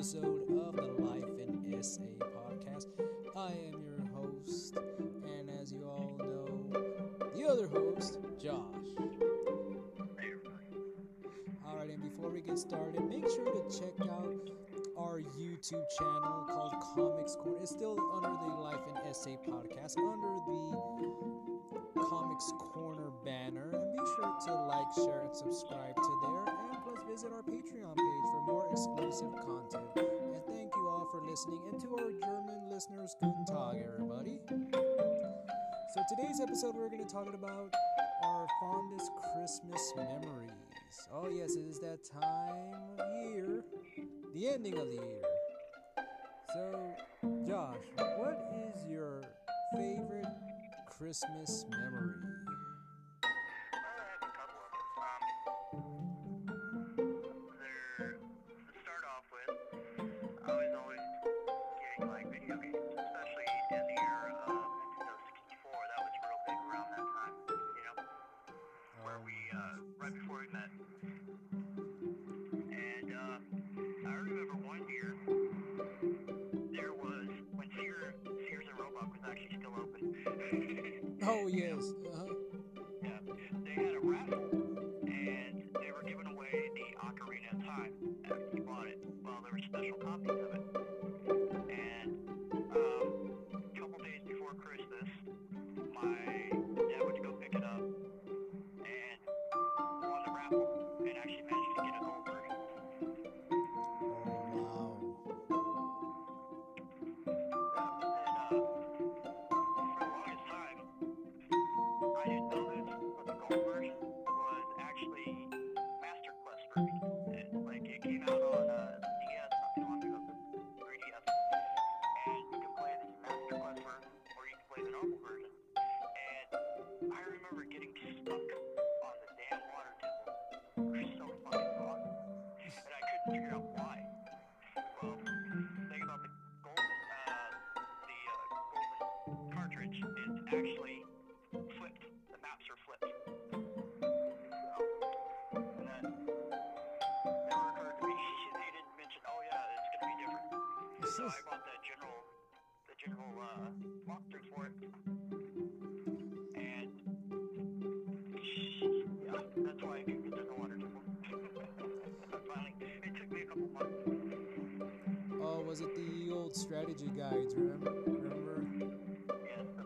episode. Oh, yes, it is that time of year. The ending of the year. So, Josh, what is your favorite Christmas memory? happen. guys. Remember? remember? Yes, the.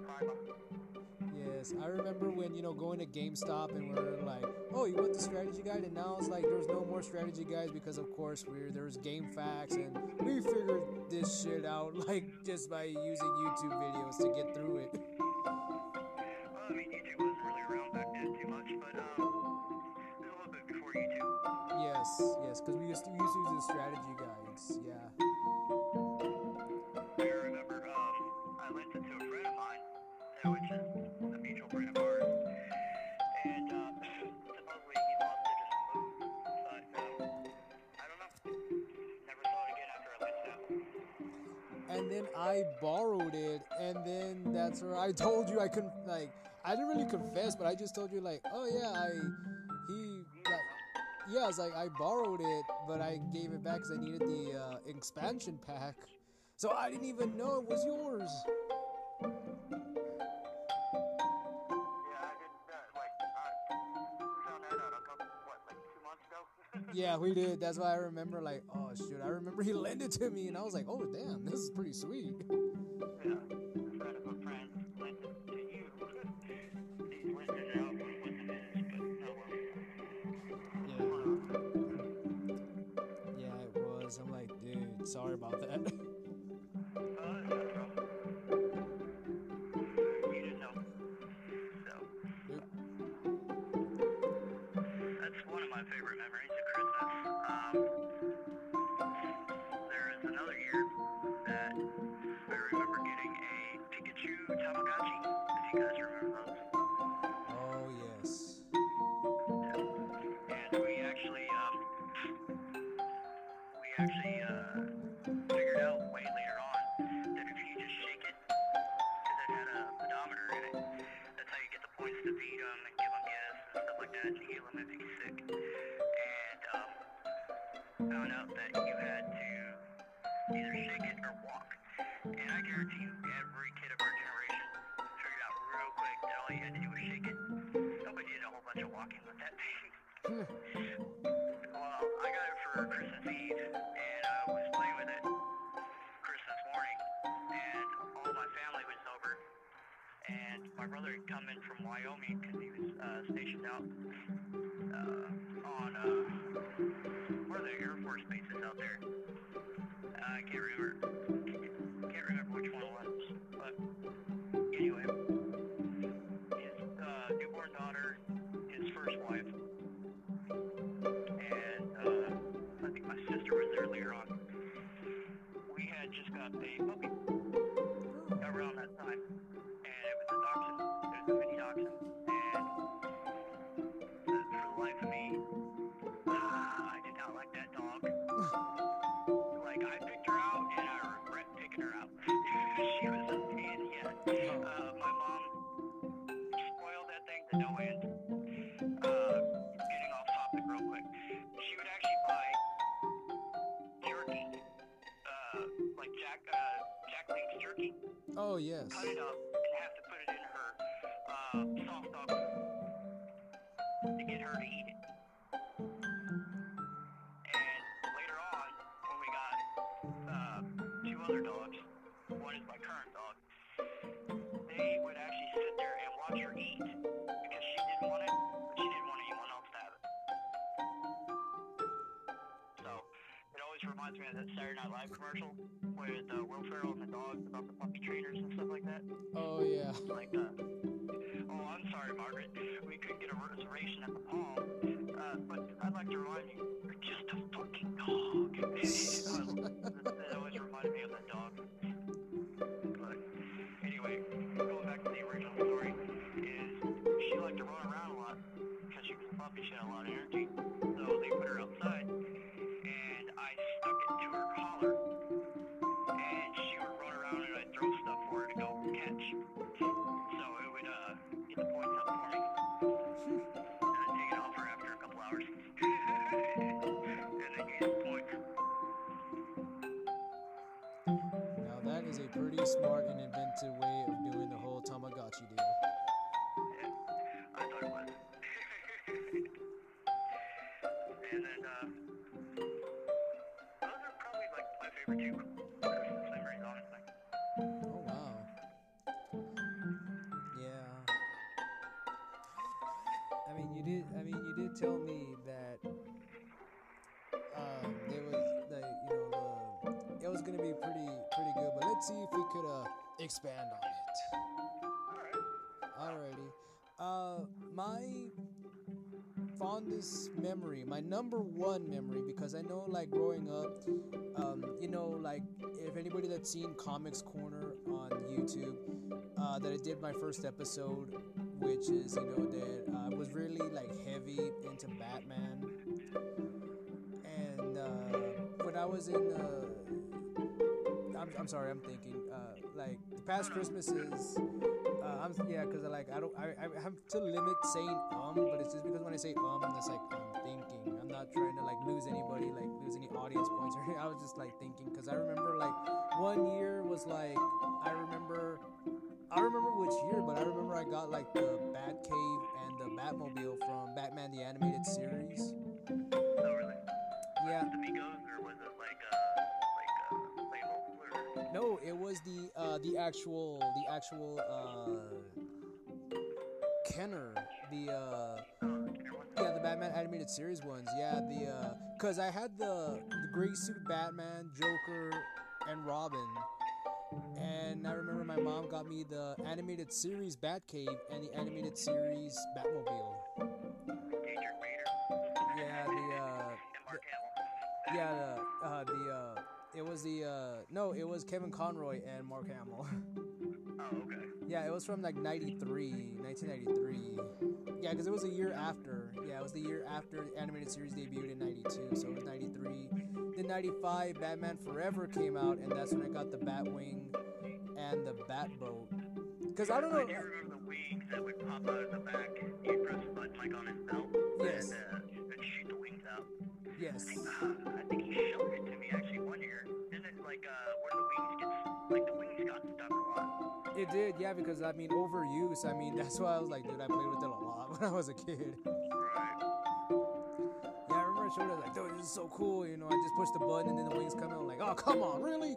Yes, I remember when you know going to GameStop and we're like, oh, you want the strategy guide, and now it's like there's no more strategy guides because of course we're there's game facts and we figured this shit out like just by using YouTube videos to get through it. Well, I mean, YouTube wasn't really around back then too much, but um, a little bit before YouTube. Yes, yes, because we used we used to use the strategy guides, yeah. Mutual Friend of ours. And uh, supposedly he lost it, just moved. But uh, I don't know. Never saw it again after I. And then I borrowed it, and then that's where I told you I couldn't like I didn't really confess, but I just told you like, oh yeah, I he yeah, I was like, I borrowed it, but I gave it back because I needed the uh, expansion pack. So I didn't even know it was yours. yeah, we did. That's why I remember, like, oh shoot, I remember he lent it to me, and I was like, oh damn, this is pretty sweet. Yeah. My brother had come in from Wyoming because he was uh, stationed out Oh yes. Expand on it. Alrighty. Uh, my fondest memory, my number one memory, because I know, like, growing up, um, you know, like, if anybody that's seen Comics Corner on YouTube, uh, that I did my first episode, which is, you know, that I was really, like, heavy into Batman. And uh, when I was in, uh, I'm, I'm sorry, I'm thinking, uh, past Christmases, uh, I'm yeah, cause I like I don't I, I have to limit saying um, but it's just because when I say um, it's like I'm thinking. I'm not trying to like lose anybody, like lose any audience points or I was just like thinking because I remember like one year was like I remember I remember which year, but I remember I got like the Batcave and the Batmobile from Batman the Animated Series. Oh, really? Yeah, The Migos, or was it like, uh, no, it was the uh the actual the actual uh Kenner, the uh the? Yeah, the Batman animated series ones. Yeah, the uh, cause I had the the gray suit Batman, Joker, and Robin, and I remember my mom got me the animated series Batcave and the animated series Batmobile. Yeah, the uh, And yeah, the uh, the uh, it was the uh, no, it was Kevin Conroy and Mark Hamill. Oh, okay. Yeah, it was from like 93, 1993. Yeah, because it was a year after. Yeah, it was the year after the animated series debuted in 92, so it was 93. Then 95, Batman Forever came out, and that's when I got the Batwing and the Batboat. Because I don't know. I do remember the wings that would pop out of the back. You'd press a button like on his belt. Yes. And, uh, it'd shoot the wings out. Yes. I think, uh, I think he showed it to me like uh, where the wings get, like the wings got stuck a lot. It did, yeah, because I mean overuse. I mean that's why I was like, dude, I played with it a lot when I was a kid. Right. Yeah, I remember I showed it like, dude, this is so cool. You know, I just pushed the button and then the wings come out. I'm like, oh, come on, really?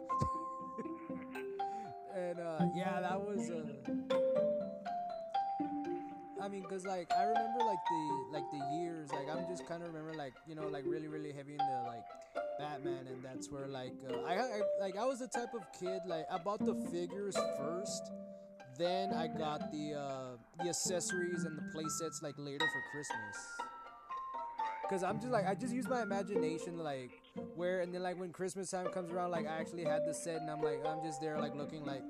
and uh, yeah, that was. Uh, I mean, cause like I remember like the like the years. Like I'm just kind of remember like you know like really really heavy in the like Batman, and that's where like uh, I, I like I was the type of kid like I bought the figures first. Then I got the uh, the accessories and the playsets like later for Christmas. Cause I'm just like I just use my imagination like where and then like when Christmas time comes around like I actually had the set and I'm like I'm just there like looking like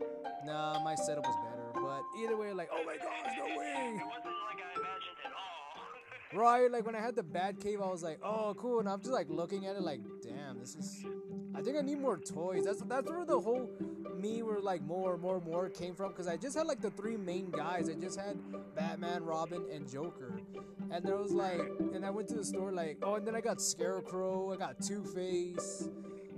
nah my setup was better but either way like oh my gosh no way. It wasn't like I imagined at all. right like when I had the Bat Cave I was like oh cool. And I'm just like looking at it like damn this is I think I need more toys. That's that's where the whole me were like more more more came from. Because I just had like the three main guys. I just had Batman Robin and Joker. And there was like and I went to the store like oh and then I got Scarecrow. I got Two Face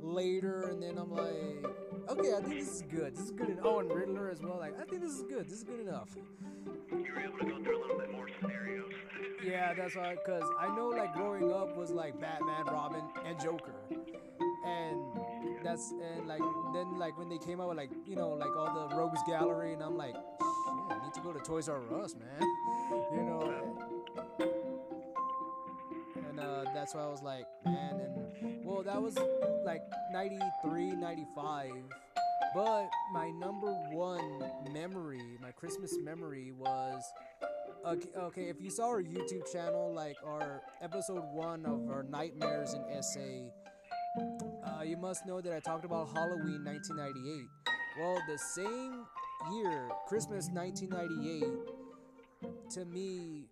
later. And then I'm like okay I think this is good. This is good enough. Oh and Riddler as well like I think this is good. This is good enough. You were able to go through a little bit more scenarios. yeah that's why because I know like growing up was like Batman Robin and Joker. And that's and like then like when they came out with like you know like all the Rogues Gallery and I'm like shit I need to go to Toys R Us man. You know that's why I was like, man, and well, that was like 93, 95. But my number one memory, my Christmas memory was okay, okay, if you saw our YouTube channel, like our episode one of our Nightmares in SA, uh, you must know that I talked about Halloween 1998. Well, the same year, Christmas 1998, to me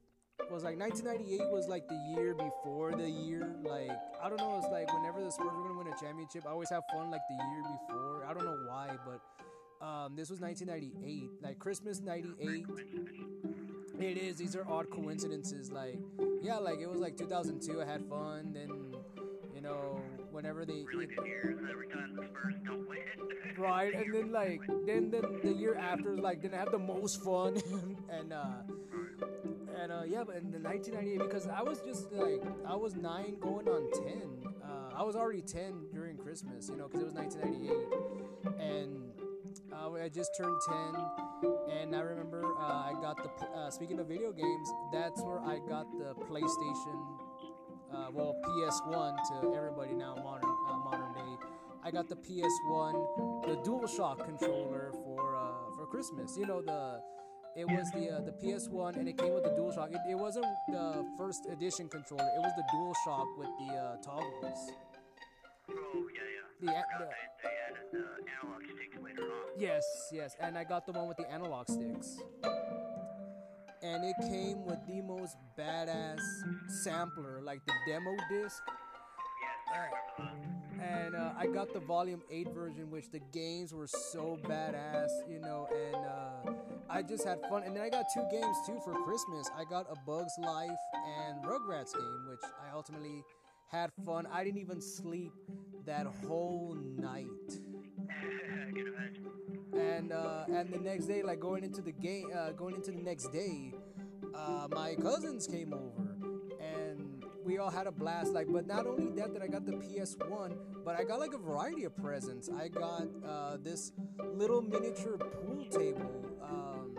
was like 1998 was like the year before the year. Like I don't know, it's like whenever the Spurs were gonna win a championship, I always have fun like the year before. I don't know why, but um, this was 1998, like Christmas '98. It is. These are odd coincidences. Like yeah, like it was like 2002. I had fun. Then you know whenever they Really good years every time the Spurs don't win. right and then like then then the year after like then I have the most fun and uh and uh yeah but in the 1998 because I was just like I was nine going on 10 uh I was already 10 during Christmas you know because it was 1998 and uh, I just turned 10 and I remember uh, I got the uh, speaking of video games that's where I got the PlayStation uh, well PS1 to everybody now modern modern day. I got the PS1, the DualShock controller for for Christmas. You know the it was the uh, the PS1 and it came with the DualShock. It, it wasn't the first edition controller. It was the DualShock with the uh, toggles. Oh, yeah, yeah. The, a- the that they added the analog sticks later on. yes, yes, and I got the one with the analog sticks. And it came with the most badass sampler, like the demo disc. Yes, I remember those. And uh, I got the Volume 8 version, which the games were so badass, you know, and uh, I just had fun. And then I got two games too for Christmas. I got a Bug's Life and Rugrats game, which I ultimately had fun. I didn't even sleep that whole night. And uh, and the next day, like going into the game, uh, going into the next day, uh, my cousins came over, we all had a blast. Like, but not only that, that I got the PS1, but I got like a variety of presents. I got uh, this little miniature pool table. Um,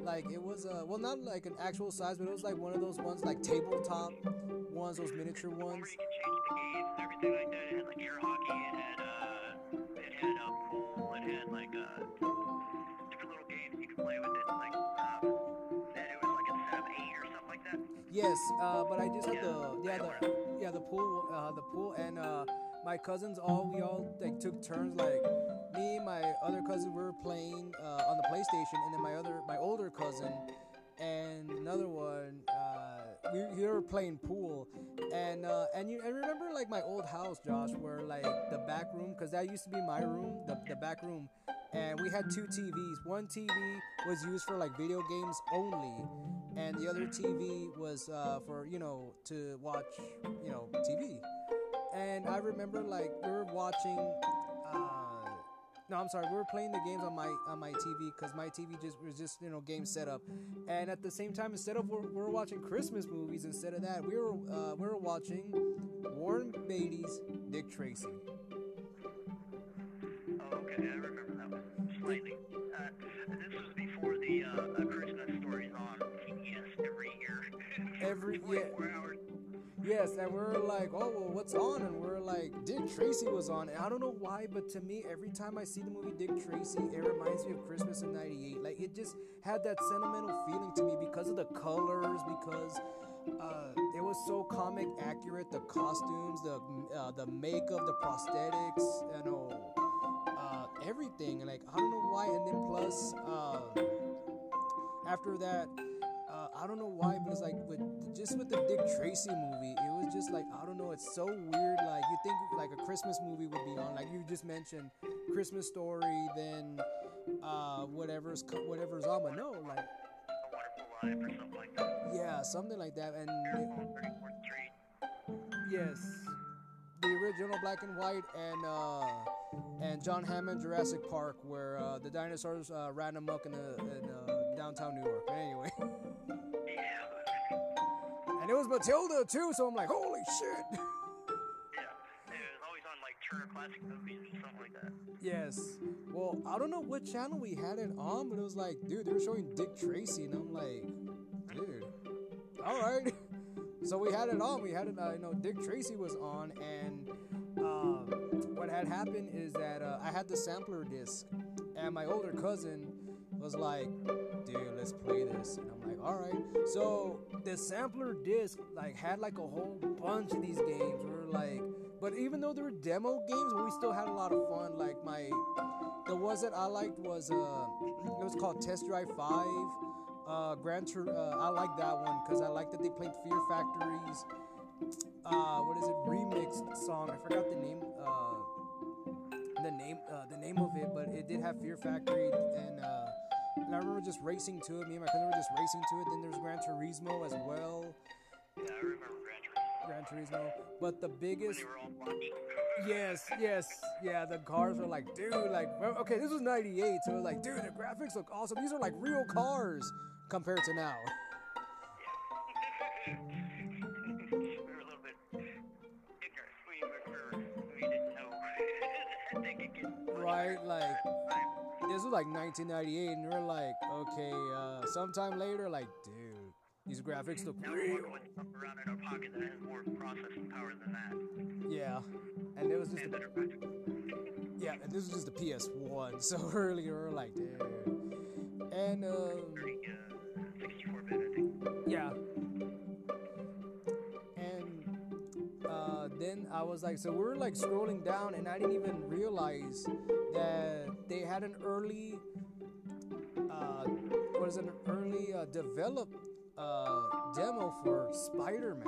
like it was a well, not like an actual size, but it was like one of those ones, like tabletop ones, those miniature Where ones. you can change the games and everything like that. It like air hockey. It had uh, it had a pool. It had like uh, different little games you could play with it. Like Yes, uh, but I just had the yeah the yeah the pool uh, the pool and uh, my cousins all we all like took turns like me my other cousin we were playing uh, on the PlayStation and then my other my older cousin and another one uh, we, we were playing pool and uh, and you and remember like my old house Josh where like the back room because that used to be my room the, the back room and we had two TVs one TV was used for like video games only and the other TV was uh, for you know to watch you know TV. And I remember like we were watching uh, I'm sorry, we were playing the games on my on my TV because my TV just was just you know game setup, and at the same time, instead of we're, we're watching Christmas movies, instead of that, we were uh, we were watching Warren Beatty's Dick Tracy. Oh, okay, I remember that one slightly. Uh, this was before the uh, uh, Christmas stories on PBS every year. Every- yeah. 24 hours. Yes, and we're like, oh well, what's on? And we're like, Dick Tracy was on, and I don't know why, but to me, every time I see the movie Dick Tracy, it reminds me of Christmas in '98. Like it just had that sentimental feeling to me because of the colors, because uh, it was so comic accurate. The costumes, the uh, the makeup, the prosthetics, you know, uh, everything. Like I don't know why, and then plus, uh, after that I don't know why, but it's like with just with the Dick Tracy movie, it was just like I don't know. It's so weird. Like you think like a Christmas movie would be on, like you just mentioned, Christmas Story, then uh, whatever's whatever's on, but no, like Wonderful Life or something like that. yeah, something like that. And Miracle on 34th Street. yes, the original black and white, and uh, and John Hammond Jurassic Park, where uh, the dinosaurs uh, ran amok in, the, in uh, downtown New York. But anyway. Yeah. And it was Matilda too, so I'm like, holy shit. Yeah. It was always on like Turner Classic Movies or something like that. yes. Well, I don't know what channel we had it on, but it was like, dude, they were showing Dick Tracy, and I'm like, dude, all right. So we had it on. We had it, uh, you know, Dick Tracy was on, and uh, what had happened is that uh, I had the sampler disc, and my older cousin was like, dude, let's play this. And I'm like, all right. So the sampler disc like had like a whole bunch of these games. We were like, but even though they were demo games, we still had a lot of fun. Like my, the ones that I liked was uh, it was called Test Drive Five. Uh, Gran Tur- uh, I like that one because I like that they played Fear Factory's. Uh, what is it? Remixed song. I forgot the name. Uh, the name uh, the name of it, but it did have Fear Factory and uh, and I remember just racing to it. Me and my cousin were just racing to it. Then there's Gran Turismo as well, Yeah, I remember Gran Turismo. Gran Turismo. But the biggest, they were all blocky. yes, yes, yeah, the cars were like, dude, like, okay, this was '98, so like, dude, the graphics look awesome. These are like real cars compared to now. Right, like- at the time. This was like 1998, and we're like, okay, uh, sometime later, like, dude, these graphics look real. with stuff around in our pocket that has more processing power than that. Yeah, and it was just And better. Yeah, and this was just the PS1, so earlier we were like, dude. And, 30, 64 bit, I think. yeah. Then I was like, so we were like scrolling down, and I didn't even realize that they had an early, uh, it, an early uh, developed uh, demo for Spider Man.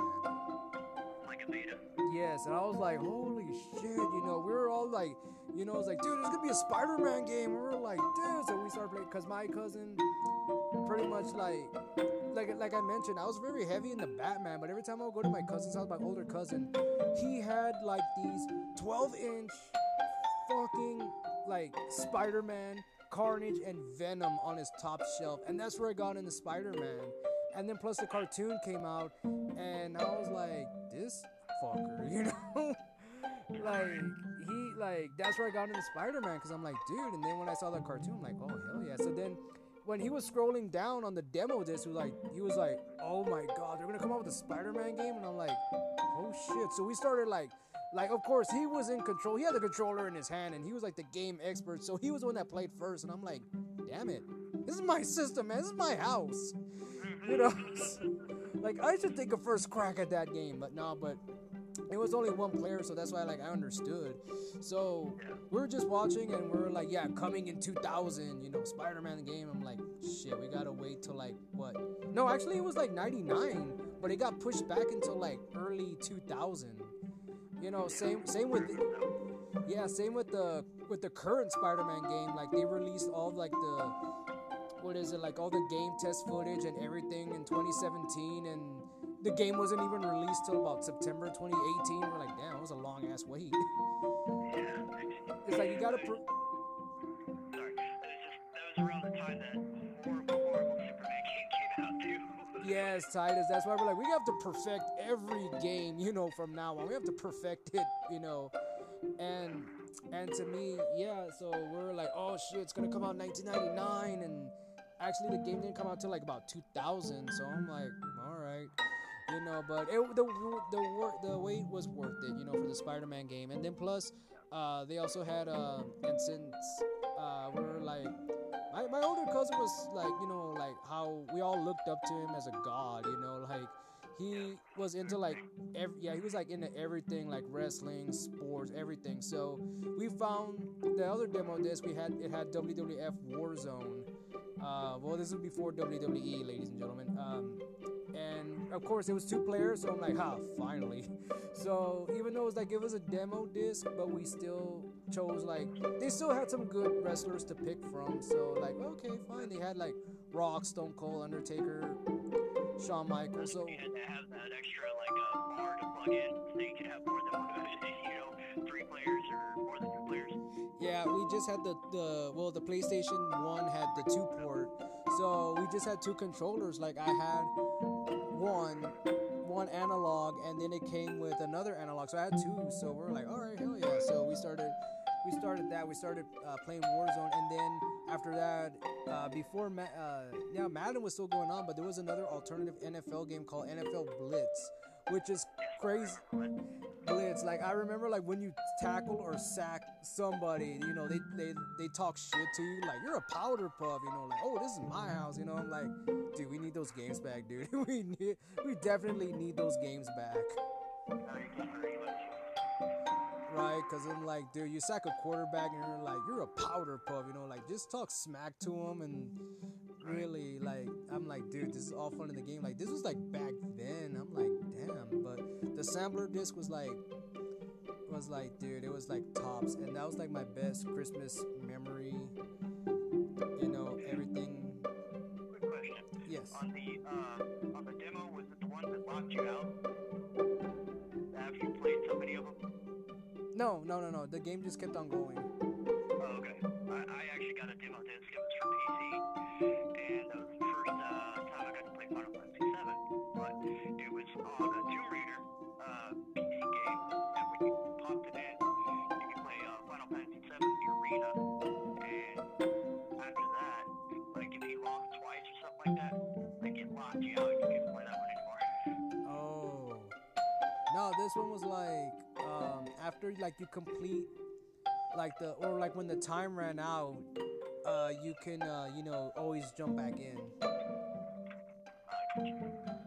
Like a beta. Yes, and I was like, holy shit, you know, we were all like, you know, it's like, dude, there's gonna be a Spider Man game. We were like, dude, so we started playing, because my cousin pretty much like, like, like I mentioned, I was very heavy in the Batman, but every time I would go to my cousin's house, my older cousin, he had like these 12 inch fucking like Spider Man, Carnage, and Venom on his top shelf, and that's where I got into Spider Man. And then plus the cartoon came out, and I was like, this fucker, you know? like, he, like, that's where I got into Spider Man, because I'm like, dude. And then when I saw the cartoon, I'm like, oh, hell yeah. So then when he was scrolling down on the demo disc, he was like, he was like, oh my god, they're gonna come out with a Spider Man game? And I'm like, oh shit. So we started like, like, of course, he was in control. He had the controller in his hand, and he was like the game expert. So he was the one that played first. And I'm like, damn it, this is my system, man. This is my house. You know, like I should take a first crack at that game. But no, but it was only one player, so that's why like I understood. So we were just watching, and we are like, yeah, coming in 2000, you know, Spider-Man game. I'm like, shit, we gotta wait till like what? No, actually, it was like 99, but it got pushed back until like early 2000. You know, same same with yeah, same with the with the current Spider-Man game. Like they released all like the what is it like all the game test footage and everything in 2017 and the game wasn't even released till about September 2018. We're like, damn, it was a long ass wait. Yeah. it's like you gotta. Pro- Sorry, that was around the time that horrible, horrible Superman out too. yes, Titus. That's why we're like, we have to perfect every game, you know, from now on. We have to perfect it, you know, and and to me, yeah. So we're like, oh shit, it's gonna come out 1999, and actually the game didn't come out till like about 2000. So I'm like, all right you know. But it, the the wor- the wait was worth it, you know, for the Spider-Man game. And then plus, uh, they also had uh, and since uh, we're like my, my older cousin was like you know like how we all looked up to him as a god you know like he was into like every, yeah he was like into everything like wrestling sports everything so we found the other demo disc we had it had wwf warzone uh, well this was before wwe ladies and gentlemen um, and of course it was two players so i'm like ha finally. So even though it was like it was a demo disc but we still chose like they still had some good wrestlers to pick from. So like okay fine. They had like rock stone cold undertaker shawn michaels so You had to have that extra like uh, bar to plug in, so you could have more than one, you know, three players or more than just had the the well, the PlayStation One had the two port, so we just had two controllers. Like I had one one analog, and then it came with another analog, so I had two. So we're like, all right, hell yeah! So we started we started that. We started uh, playing Warzone, and then after that, uh, before Ma- uh, yeah, Madden was still going on, but there was another alternative NFL game called NFL Blitz, which is crazy. Blitz, like I remember, like when you tackle or sack somebody, you know, they they they talk shit to you, like you're a powder puff, you know, like oh this is my house, you know. I'm like, dude, we need those games back, dude. we need, we definitely need those games back. Right? Because I'm like, dude, you sack a quarterback and you're like, you're a powder puff, you know, like just talk smack to him and really like, I'm like, dude, this is all fun in the game. Like this was like back then. I'm like, damn. But the sampler disc was like, was like, dude, it was like tops, and that was like my best Christmas memory. You know, everything. Quick question. Yes. On the uh, on the demo, was it the one that locked you out? After you played so many of them? No, no, no, no. The game just kept on going. Oh, okay. I, I actually got a demo disc. It was for PC, and uh, this one was like um after like you complete like the or like when the time ran out, uh you can uh you know always jump back in.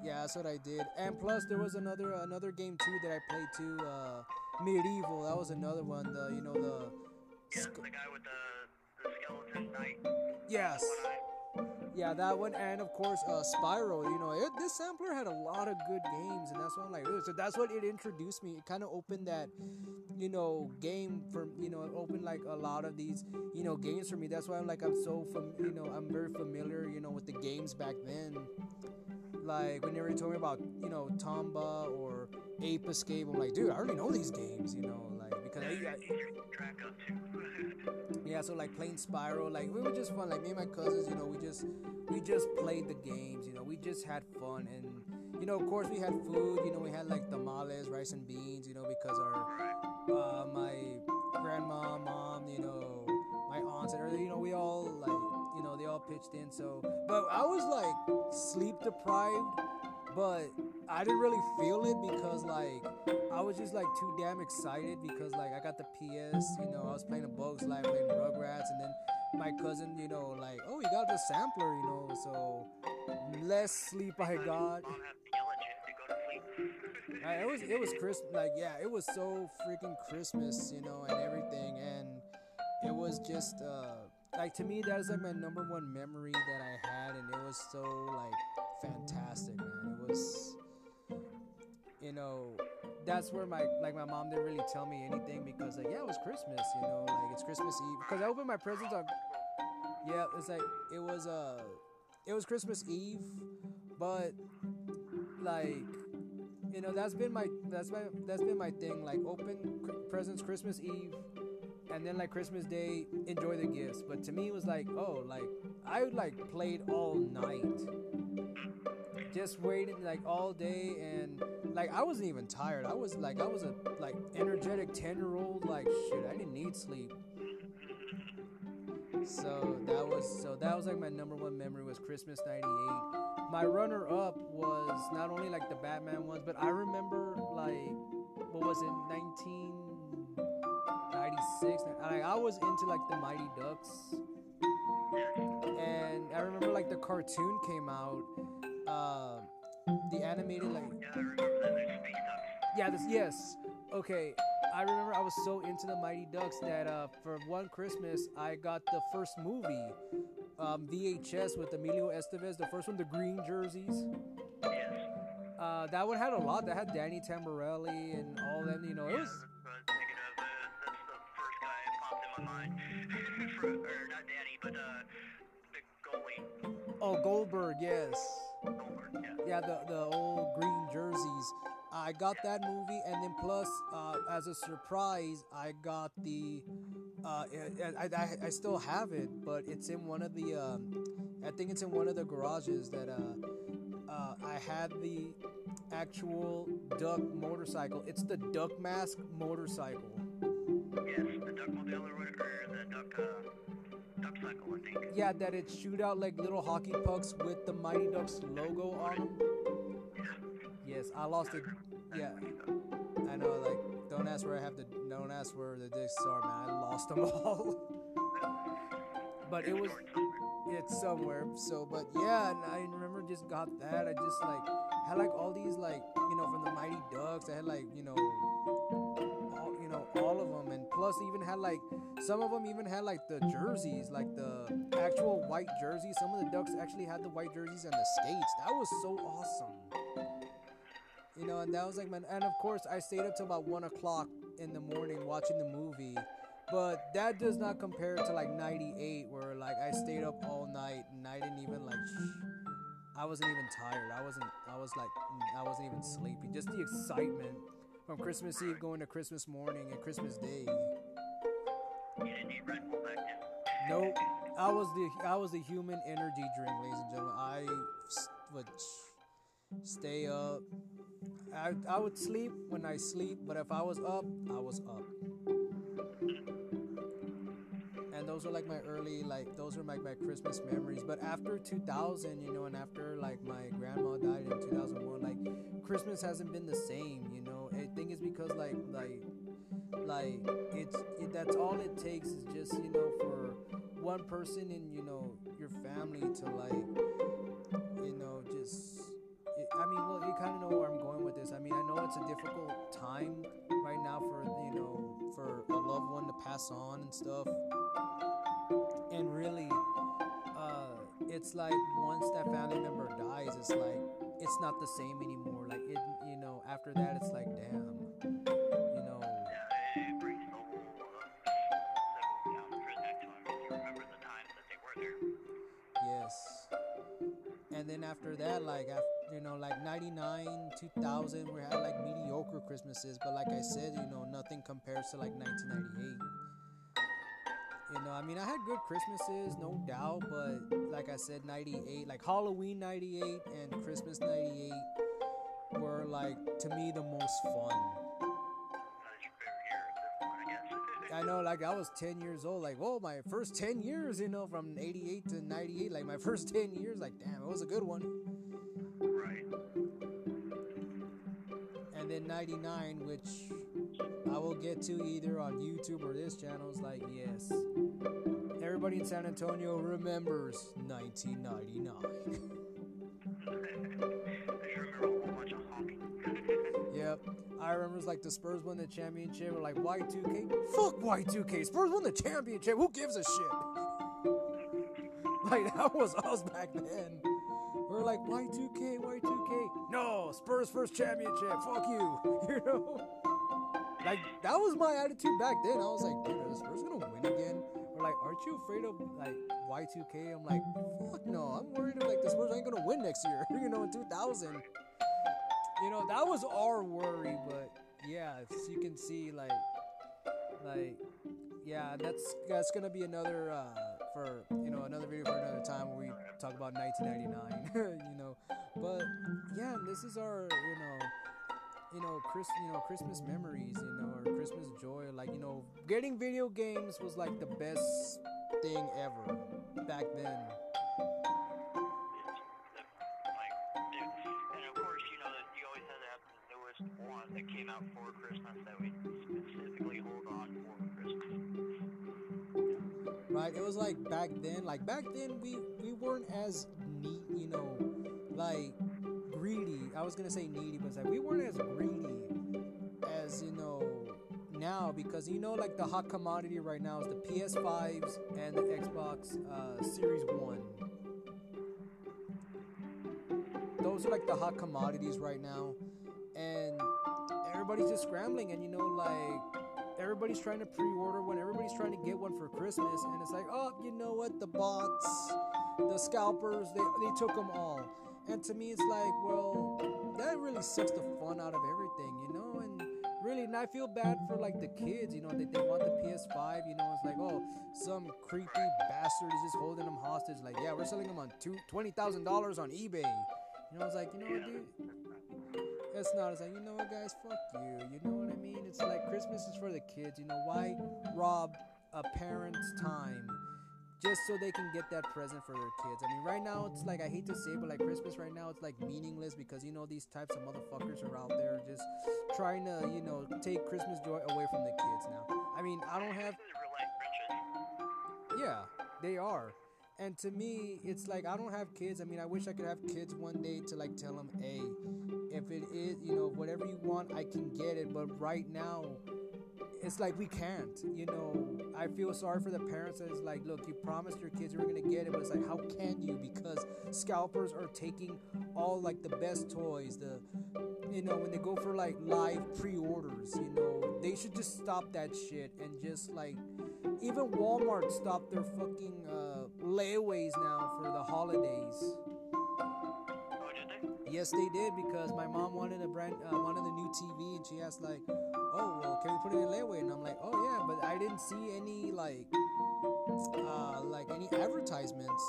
Yeah, that's what I did. And plus there was another another game too that I played too, uh MediEvil. That was another one, the you know the Yeah, the guy with the, the skeleton knight. Yes. Yeah, that one, and of course, uh, Spyro. You know, it, this sampler had a lot of good games, and that's why I'm like, so that's what it introduced me. It kind of opened that, you know, game for you know, it opened like a lot of these, you know, games for me. That's why I'm like, I'm so, fam- you know, I'm very familiar, you know, with the games back then. Like whenever you told me about, you know, Tomba or Ape Escape, I'm like, dude, I already know these games, you know, because I, I, Easier to track of too. yeah, so like playing Spyro, like we were just fun. Like me and my cousins, you know, we just we just played the games. You know, we just had fun, and you know, of course, we had food. You know, we had like tamales, rice and beans. You know, because our uh, my grandma, mom, you know, my aunts, and everything. You know, we all like, you know, they all pitched in. So, but I was like sleep deprived, but I didn't really feel it because like I was just like too damn excited because like I got the PS, you know, I was playing a Bugs Life, playing Rugrats, and then my cousin, you know, like, oh, you got the sampler, you know, so less sleep I got. Mom had to yell at you to go to sleep. It was it was Christmas, like yeah, it was so freaking Christmas, you know, and everything, and it was just uh like to me that is like my number one memory that I had, and it was so like fantastic, man. You know, that's where my like my mom didn't really tell me anything because like yeah, it was Christmas, you know, like it's Christmas Eve. Because I opened my presents on yeah, it's like it was uh it was Christmas Eve, but like you know that's been my that's my that's been my thing like open presents Christmas Eve and then like Christmas Day, enjoy the gifts. But to me, it was like, oh, like I like played all night, just waiting like all day, and like I wasn't even tired. I was like I was a like energetic ten year old. Like shit, I didn't need sleep. So that was so that was like my number one memory was Christmas '98. My runner up was not only like the Batman ones, but I remember like what was it 1996? Like I was into like the Mighty Ducks, and I remember like the cartoon came out, uh, the animated like Yeah, I remember that. There's Space Ducks. yeah, this yes. Okay. I remember I was so into the Mighty Ducks that uh, for one Christmas I got the first movie, um, VHS with Emilio Estevez, the first one, the green jerseys. Yes. Uh, that one had a lot. That had Danny Tamberelli and all them. You know, it Yeah, was I was that's the first guy that popped in my mind. For, or not Danny, but uh, the goalie oh Goldberg, yes. Yeah. yeah, the the old green jerseys. I got that movie, and then plus, uh, as a surprise, I got the. Uh, I, I, I still have it, but it's in one of the. Um, I think it's in one of the garages that uh, uh, I had the actual duck motorcycle. It's the Duck Mask motorcycle. Yes, the Duckmobile or the Duck uh, Duck I think. Yeah, that it shoot out like little hockey pucks with the Mighty Ducks logo on them. Yes, I lost it. Yeah, I know. Like, don't ask where I have the. Don't ask where the discs are, man. I lost them all. but it was. It's somewhere. So, but yeah, and I remember just got that. I just like had like all these like you know from the Mighty Ducks. I had like you know. Plus even had like some of them even had like the jerseys like the actual white jerseys some of the ducks actually had the white jerseys and the skates that was so awesome you know, and that was like, man, and of course, I stayed up till about one o'clock in the morning watching the movie. But that does not compare to like '98, where like I stayed up all night and I didn't even like. Sh- I wasn't even tired. I wasn't. I was like, I wasn't even sleepy. Just the excitement from Christmas Eve going to Christmas morning and Christmas Day. Nope. I was the I was the human energy drink, ladies and gentlemen. I would stay up. I, I would sleep when I sleep, but if I was up, I was up. And those are like my early, like those are like my Christmas memories. But after 2000, you know, and after like my grandma died in 2001, like Christmas hasn't been the same. You know, I think it's because like like like it's it, that's all it takes is just you know for one person in you know your family to like you know just i mean well you kind of know where i'm going with this. I mean i know it's a difficult time right now for you know for a loved one to pass on and stuff. And really uh it's like once that family member dies it's like it's not the same anymore. Like it after that it's like damn you know Yeah, it brings the whole the whole town back to. You remember the times that they were there. Yes. And then after that, like after you know, like '99, 2000, we had like mediocre Christmases. But like I said, you know, nothing compares to like 1998. You know, I mean, I had good Christmases, no doubt. But like I said, '98, like Halloween '98 and Christmas '98 were like to me the most fun. That is your favorite year at this point, I. I know, like I was 10 years old, like, whoa, my first 10 years, you know, from 88 to 98, like my first 10 years, like, damn, it was a good one. right. And then 99, which I will get to either on YouTube or this channel, is like, yes, everybody in San Antonio remembers 1999. I remember it's like the Spurs won the championship. We're like, Y2K? Fuck Y2K. Spurs won the championship. Who gives a shit? like, that was us back then. We're like, Y2K, Y2K. No, Spurs first championship. Fuck you. You know? Like, that was my attitude back then. I was like, dude, are the Spurs gonna win again? Or like, aren't you afraid of like Y2K? I'm like, fuck no. I'm worried like the Spurs ain't gonna win next year. you know, in 2000. You know, that was our worry, but yeah, as you can see, like, like, yeah, that's that's gonna be another uh, for you know another video for another time where we talk about 1999. you know, but yeah, this is our you know you know Chris you know Christmas memories. You know, or Christmas joy. Like you know, getting video games was like the best thing ever back then. Like back then like back then we we weren't as neat you know like greedy. I was gonna say needy but like we weren't as greedy as you know now because you know like the hot commodity right now is the ps5s and the xbox uh, series one. Those are like the hot commodities right now. And everybody's just scrambling and you know like everybody's trying to pre-order one everybody's trying to get one for christmas and it's like oh you know what? The bots the scalpers they, they took them all. And to me it's like well that really sucks the fun out of everything you know? And really and i feel bad for like the kids you know that they want the ps5 you know? It's like oh some creepy bastard is just holding them hostage. Like yeah we're selling them on two $20000 on ebay. You know it's like you know what dude it's not. It's like, you know what, guys? Fuck you. You know what I mean? It's like Christmas is for the kids. You know, why rob a parent's time just so they can get that present for their kids? I mean, right now, it's like, I hate to say, but like Christmas right now, it's like meaningless because, you know, these types of motherfuckers are out there just trying to, you know, take Christmas joy away from the kids now. I mean, I don't have. This is real life riches. Yeah, they are. And to me, it's like I don't have kids. I mean, I wish I could have kids one day to like tell them, hey, if it is, you know, whatever you want, I can get it. But right now, it's like we can't. You know, I feel sorry for the parents. That it's like, look, you promised your kids you were gonna get it, but it's like, how can you? Because scalpers are taking all like the best toys. The, you know, when they go for like live pre-orders, you know, they should just stop that shit and just like, even Walmart stopped their fucking uh, layaways now for the holidays. Oh, did they? Yes, they did because my mom wanted a brand, uh, wanted a new TV, and she asked like, "Oh, well, can we put it in layaway?" And I'm like, "Oh yeah," but I didn't see any like, uh, like any advertisements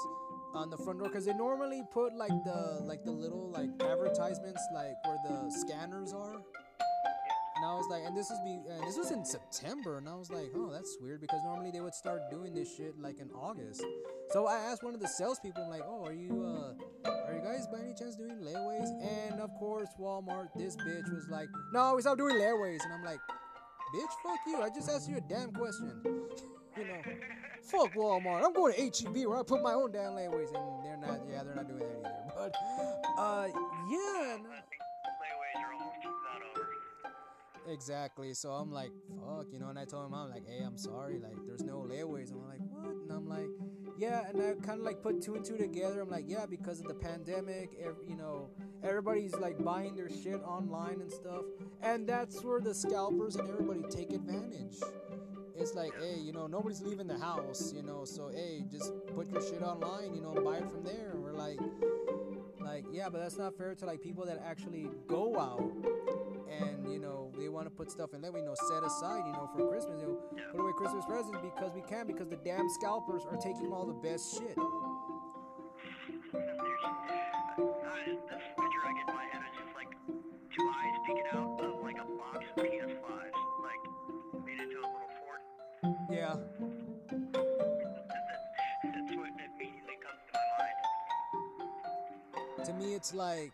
on the front door because they normally put like the like the little like advertisements like where the scanners are. Was like, and this was be, and this was in September, and I was like, oh, that's weird because normally they would start doing this shit like in August. So I asked one of the salespeople, I'm like, oh, are you, uh, are you guys by any chance doing layaways? And of course, Walmart, this bitch was like, no, we stopped doing layaways, and I'm like, bitch, fuck you, I just asked you a damn question, you know. Fuck Walmart. I'm going to HEB where I put my own damn layaways, and they're not. Yeah, they're not doing that either. But, uh, yeah. no- Exactly. So I'm like, fuck, you know, and I told him, I'm like, hey, I'm sorry, like, there's no layaways. And I'm like, what? And I'm like, yeah, and I kind of like put two and two together. I'm like, yeah, because of the pandemic, you know, everybody's like buying their shit online and stuff. And that's where the scalpers and everybody take advantage. It's like, hey, you know, nobody's leaving the house, you know, so hey, just put your shit online, you know, buy it from there. And we're like, like, yeah, but that's not fair to like people that actually go out and you know they want to put stuff in there, We know, set aside, you know, for Christmas, you know, put away Christmas presents because we can because the damn scalpers are taking all the best shit. There's, this picture I get in my head is just like two eyes peeking out of like a box of PS5s, like made into a little fort. Yeah, That's what immediately comes to my mind. to me it's like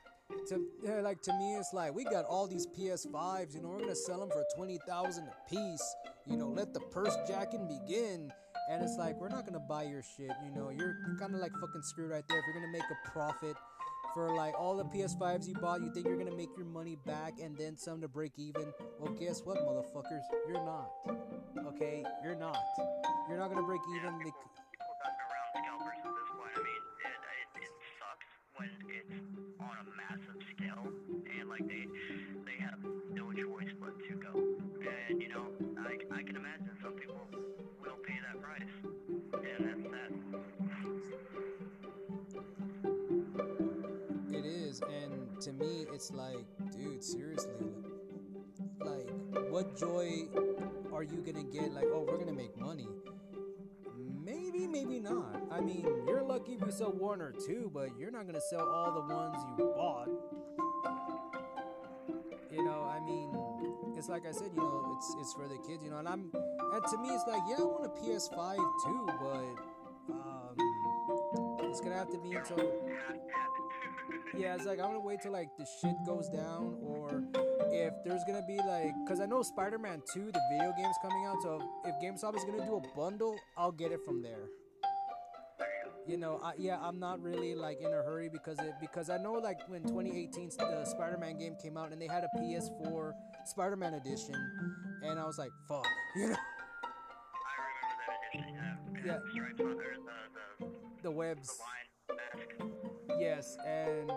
to like to me it's like we got all these PS5s, you know, we're gonna sell them for twenty thousand a piece. You know, let the purse jacking begin. And it's like we're not gonna buy your shit. You know, you're kind of like fucking screwed right there. If you're gonna make a profit for like all the PS5s you bought, you think you're gonna make your money back and then some to break even. Well, guess what, motherfuckers? You're not. Okay, you're not. You're not gonna break even. It's like, dude, seriously, like, what joy are you gonna get like, oh, we're gonna make money? Maybe, maybe not. I mean, you're lucky if you sell one or two, but you're not gonna sell all the ones you bought. You know, I mean, it's like I said, you know, it's it's for the kids, you know, and I'm and to me, it's like, yeah, I want a PS5 too, but um, it's gonna have to be until yeah, it's like I'm gonna wait till like the shit goes down, or if there's gonna be like, cause I know Spider-Man 2, the video game's coming out, so if GameStop is gonna do a bundle, I'll get it from there. You know, I, yeah, I'm not really like in a hurry because it because I know like when 2018 the Spider-Man game came out and they had a PS4 Spider-Man edition, and I was like, fuck, you know. I remember that edition. Yeah. Yeah. The stripes on there, the the the webs. the. Yes, and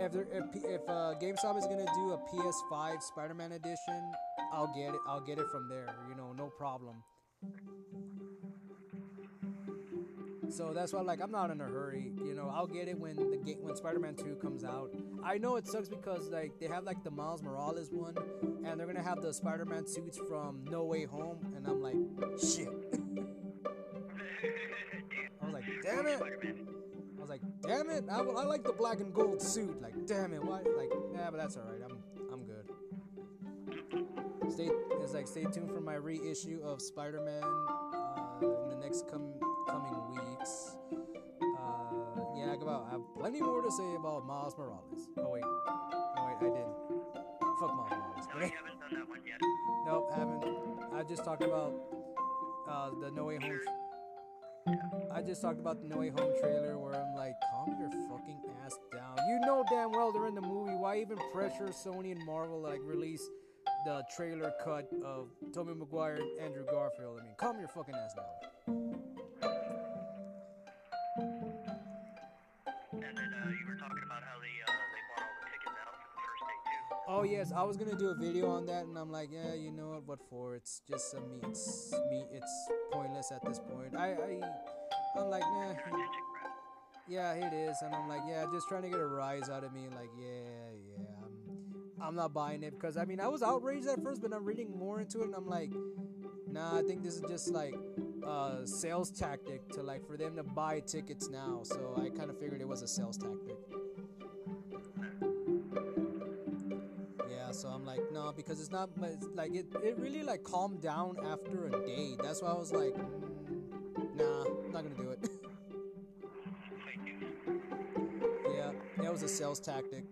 if there, if, if uh, GameStop is gonna do a PS5 Spider-Man edition, I'll get it. I'll get it from there. You know, no problem. So that's why, like, I'm not in a hurry. You know, I'll get it when the game when Spider-Man 2 comes out. I know it sucks because like they have like the Miles Morales one, and they're gonna have the Spider-Man suits from No Way Home, and I'm like, shit. I was like, damn it. I like, damn it, I, I like the black and gold suit. Like, damn it, why? Like, yeah, but that's all right. I'm I'm good. Stay it's like stay tuned for my reissue of Spider-Man uh, in the next com- coming weeks. Uh, yeah, I about I have plenty more to say about Miles Morales. Oh wait, no wait, I didn't. Fuck Miles Morales. No, you haven't done that one yet. Nope, haven't. I just talked about uh, the No Way Home. I just talked about the No Way Home trailer where I'm like, calm your fucking ass down. You know damn well they're in the movie. Why even pressure Sony and Marvel like release the trailer cut of Tobey Maguire and Andrew Garfield? I mean, calm your fucking ass down. Oh yes, I was gonna do a video on that, and I'm like, yeah, you know what? What for? It's just a me. It's me. It's pointless at this point. I, I, I'm like, nah. Yeah, it is, and I'm like, yeah, just trying to get a rise out of me. Like, yeah, yeah, I'm, I'm not buying it because I mean, I was outraged at first, but I'm reading more into it, and I'm like, nah, I think this is just like a sales tactic to like for them to buy tickets now. So I kind of figured it was a sales tactic. Like, no, because it's not it's like it, it really like calmed down after a day. That's why I was like, mm, nah, I'm not gonna do it. Yeah, that was a sales tactic.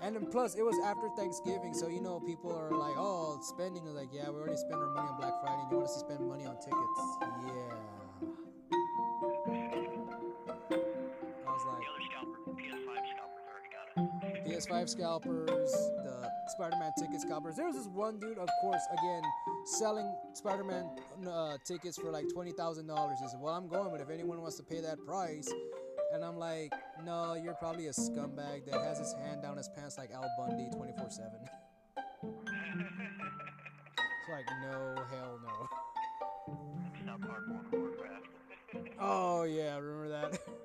And plus, it was after Thanksgiving, so you know people are like, "Oh, spending." Like, yeah, we already spent our money on Black Friday. You want us to spend money on tickets? Yeah. PS5 scalpers, the Spider-Man ticket scalpers. There was this one dude, of course, again, selling Spider-Man uh, tickets for like twenty thousand dollars. He said, "Well, I'm going, but if anyone wants to pay that price." And I'm like, no, you're probably a scumbag that has his hand down his pants like Al Bundy 24 7. It's like, no, hell no. South Park Warcraft. Oh, yeah, remember that?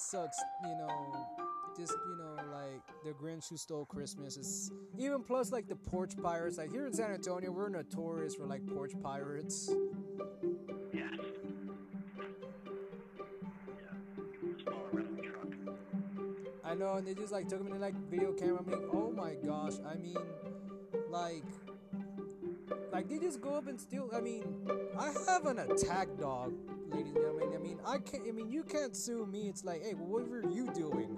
sucks, you know, just, you know, like the Grinch who stole Christmas is even plus like the porch pirates. Like here in San Antonio, we're notorious for like porch pirates. yes. Yeah. Smaller rental truck. I know, and they just like took him in like video camera. I'm like, oh my gosh. I mean, like, like they just go up and steal. I mean, I have an attack dog, ladies and gentlemen. I mean, I can't. I mean, you can't sue me. It's like, hey, well, what were you doing?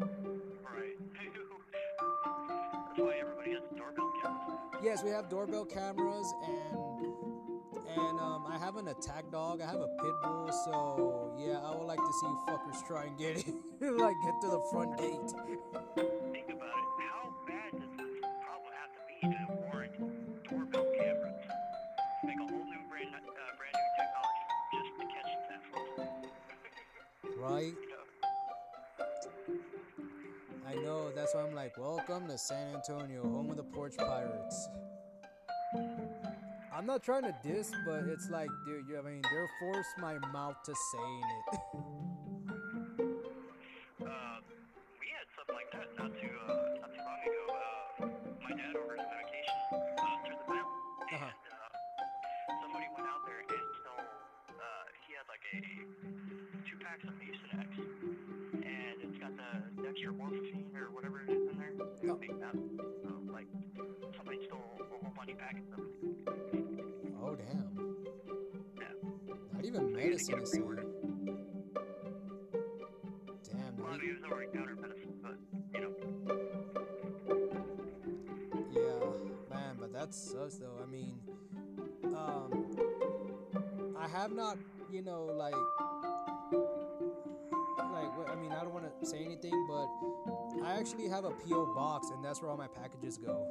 Right. That's why everybody has doorbell cameras. Yes, we have doorbell cameras and and um, I have an attack dog. I have a pit bull. So yeah, I would like to see you fuckers try and get it, like get to the front gate. Antonio, home of the porch pirates. I'm not trying to diss, but it's like, dude, you, I mean, they're forced my mouth to saying it. medicine is saying. Damn, Well, I dude. mean, it was counter medicine, but, you know, Yeah, man, but that sucks though. I mean, um, I have not, you know, like, like, I mean, I don't want to say anything, but I actually have a PO box, and that's where all my packages go.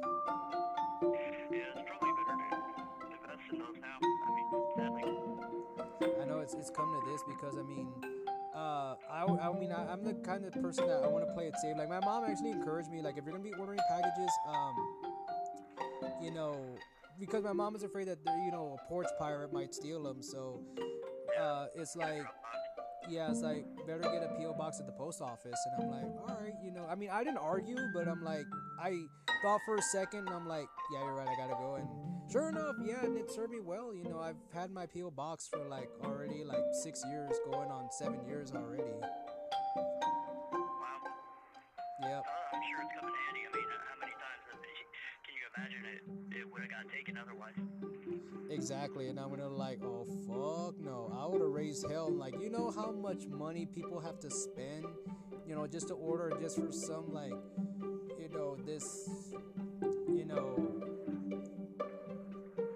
It's come to this because I mean, uh, I, I mean I, I'm the kind of person that I want to play it safe. Like my mom actually encouraged me, like if you're gonna be ordering packages, um, you know, because my mom is afraid that you know a porch pirate might steal them. So, uh, it's like. Yeah, it's like better get a PO box at the post office, and I'm like, all right, you know. I mean, I didn't argue, but I'm like, I thought for a second, and I'm like, yeah, you're right, I gotta go. And sure enough, yeah, and it served me well. You know, I've had my PO box for like already like six years, going on seven years already. Wow. Yep. Uh, I'm sure it's come in handy. I mean, how many times can you imagine it, it would have got taken otherwise? Exactly, and I'm gonna like, oh fuck no, I would have raised hell. Like, you know how much money people have to spend, you know, just to order just for some like, this, you know,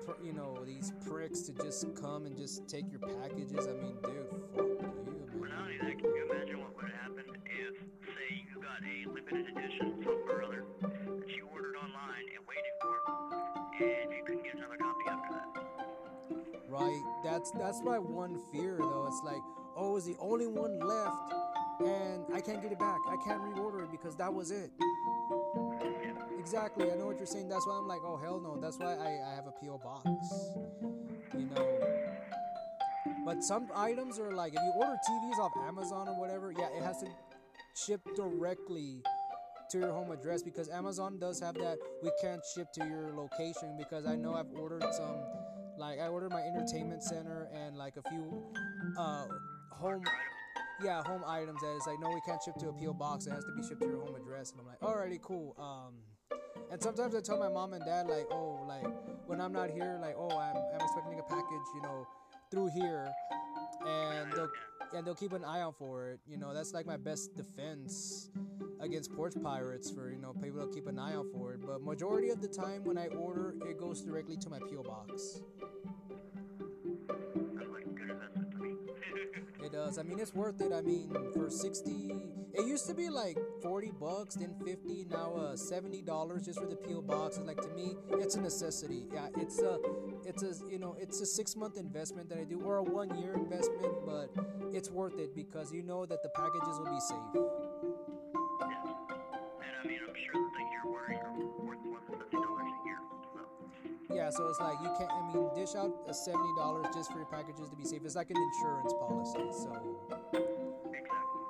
pr- you know, these pricks to just come and just take your packages. I mean, dude, fuck you, Well, not man. only that, can you imagine what would have happened if, say, you got a limited edition or that you ordered online and waited for, and you couldn't get another copy after that? Right? That's that's my one fear though. It's like, oh, it's the only one left, and I can't get it back. I can't reorder it because that was it. Exactly. I know what you're saying. That's why I'm like, oh hell no. That's why I, I have a PO box. You know. But some items are like, if you order TVs off Amazon or whatever, yeah, it has to ship directly to your home address because Amazon does have that. We can't ship to your location because I know I've ordered some. Like I ordered my entertainment center and like a few uh home yeah, home items that is like, no, we can't ship to a PO box. It has to be shipped to your home address. And I'm like, alrighty, cool. Um, and sometimes I tell my mom and dad like, oh, like when I'm not here, like, oh, I'm, I'm expecting a package, you know, through here, and they'll and they'll keep an eye out for it. You know, that's like my best defense against porch pirates for you know people to keep an eye out for it. But majority of the time when I order, it goes directly to my PO box. Does. I mean, it's worth it. I mean, for 60, it used to be like 40 bucks, then 50, now uh, 70 dollars just for the PO box. It's like to me, it's a necessity. Yeah, it's a, it's a, you know, it's a six month investment that I do, or a one year investment, but it's worth it because you know that the packages will be safe. Yeah, so it's like you can't. I mean, dish out a 70 dollars just for your packages to be safe. It's like an insurance policy. So. exactly.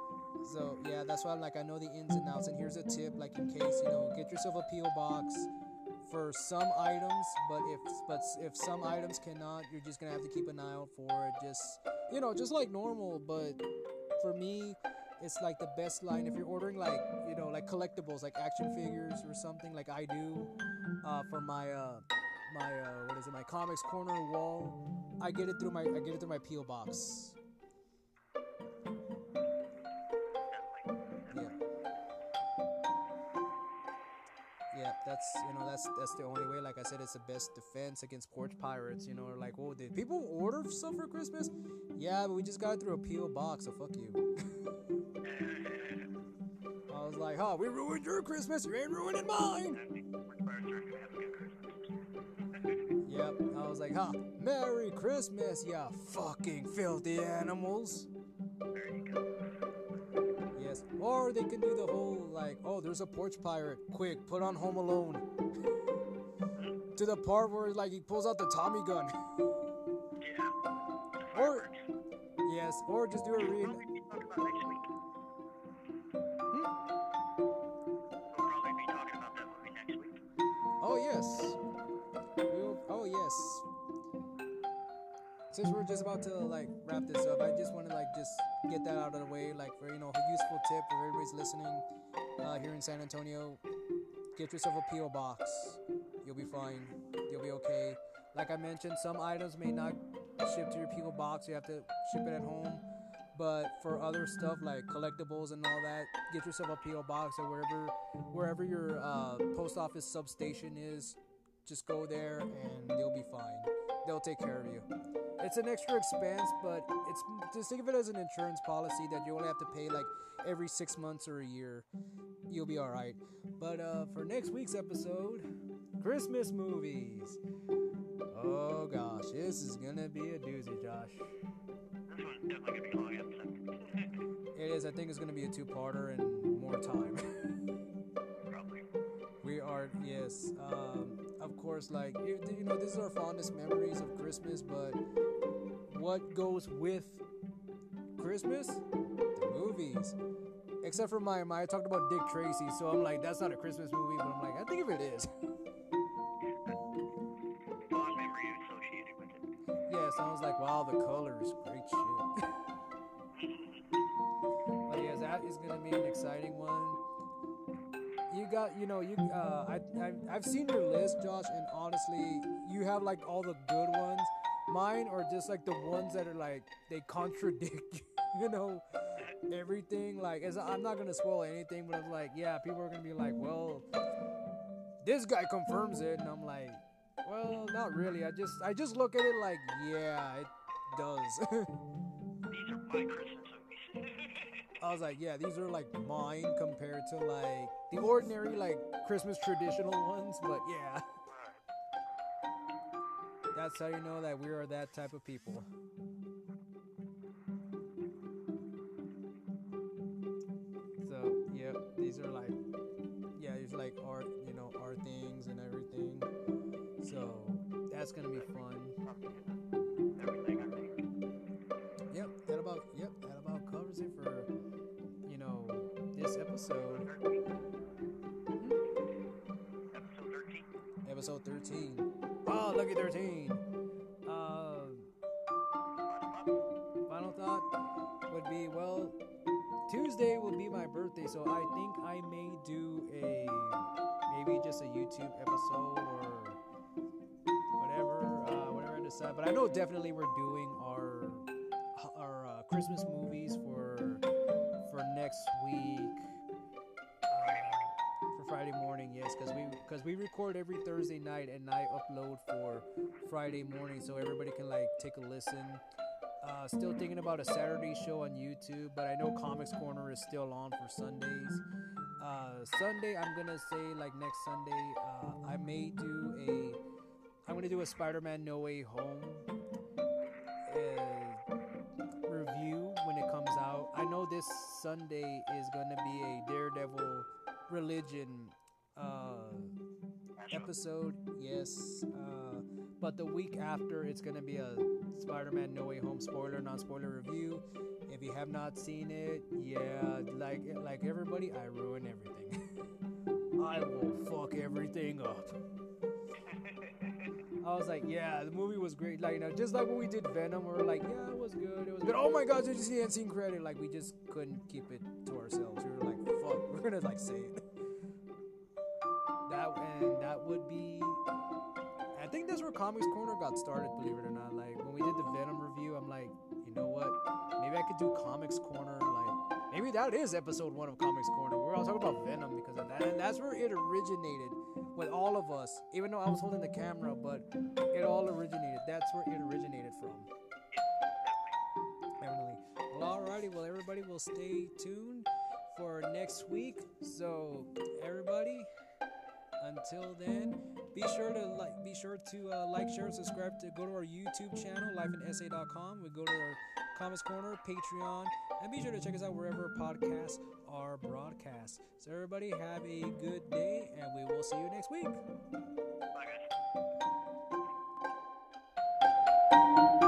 So yeah, that's why I'm like I know the ins and outs. And here's a tip, like in case you know, get yourself a PO box for some items. But if but if some items cannot, you're just gonna have to keep an eye out for it. Just you know, just like normal. But for me, it's like the best line if you're ordering like you know like collectibles, like action figures or something, like I do uh, for my uh, my uh, what is it, my comics corner wall. I get it through my I get it through my PO box. Yeah. Yeah, that's you know that's that's the only way. Like I said, it's the best defense against porch pirates. You know, like, oh, did people order stuff for Christmas? Yeah, but we just got it through a PO box, so fuck you. I was like, huh, we ruined your Christmas, you ain't ruining mine. I was like, huh, Merry Christmas, ya fucking filthy animals. You. Yes, or they could do the whole like, oh, there's a porch pirate. Quick, put on Home Alone. to the part where like he pulls out the Tommy gun. Yeah. Or- yes, or just do a read. Since we're just about to like wrap this up, I just want to like just get that out of the way, like for you know a useful tip for everybody's listening uh, here in San Antonio. Get yourself a PO box. You'll be fine. You'll be okay. Like I mentioned, some items may not ship to your PO box. You have to ship it at home. But for other stuff like collectibles and all that, get yourself a PO box or wherever wherever your uh, post office substation is. Just go there and you'll be fine. They'll take care of you. It's an extra expense, but it's just think of it as an insurance policy that you only have to pay like every six months or a year. You'll be all right. But uh, for next week's episode, Christmas movies. Oh gosh, this is gonna be a doozy, Josh. This one's definitely gonna be a long episode. It is. I think it's gonna be a two-parter and more time. Probably. we are yes. Um, of course, like you, you know, this is our fondest memories of Christmas. But what goes with Christmas? The movies. Except for my, my I talked about Dick Tracy, so I'm like, that's not a Christmas movie, but I'm like, I think if it is. Fond memory associated with it. I was like, wow, the colors, great shit. But yes, that is gonna be an exciting one. You got, you know, you. Uh, I, I, I've seen your list, Josh, and honestly, you have like all the good ones. Mine are just like the ones that are like they contradict, you know, everything. Like, as I'm not gonna spoil anything, but like, yeah, people are gonna be like, well, this guy confirms it, and I'm like, well, not really. I just, I just look at it like, yeah, it does. These are my Christmas movies. I was like, yeah, these are like mine compared to like the ordinary like Christmas traditional ones, but yeah, that's how you know that we are that type of people. So, yeah, these are like, yeah, it's like art, you know, art things and everything. So, that's gonna be fun. Thirteen. Uh, final thought would be well, Tuesday will be my birthday, so I think I may do a maybe just a YouTube episode or whatever, uh, whatever I decide. But I know definitely we're doing our our uh, Christmas movies for for next week. Friday morning, yes, because we because we record every Thursday night and I upload for Friday morning, so everybody can like take a listen. Uh, still thinking about a Saturday show on YouTube, but I know Comics Corner is still on for Sundays. Uh, Sunday, I'm gonna say like next Sunday, uh, I may do a. I'm gonna do a Spider-Man No Way Home uh, review when it comes out. I know this Sunday is gonna be a Daredevil religion uh, episode. Yes, uh, but the week after it's gonna be a Spider-Man No Way Home spoiler, non-spoiler review. If you have not seen it, yeah, like like everybody, I ruin everything. I will fuck everything up. I was like, yeah, the movie was great. Like, you know, just like when we did Venom, we were like, yeah, it was good. It was good. Oh my god, did you see the end scene credit? Like, we just couldn't keep it to ourselves. Gonna like say it. That and that would be. I think that's where Comics Corner got started. Believe it or not, like when we did the Venom review, I'm like, you know what? Maybe I could do Comics Corner. Like, maybe that is episode one of Comics Corner. We're all talking about Venom because of that, and that's where it originated with all of us. Even though I was holding the camera, but it all originated. That's where it originated from. Definitely. Well, alrighty. Well, everybody will stay tuned for next week. So, everybody, until then, be sure to like, be sure to uh, like, share, subscribe to go to our YouTube channel, lifeandsa.com. We go to our Comics Corner, Patreon, and be sure to check us out wherever podcasts are broadcast. So, everybody, have a good day, and we will see you next week. Bye, guys.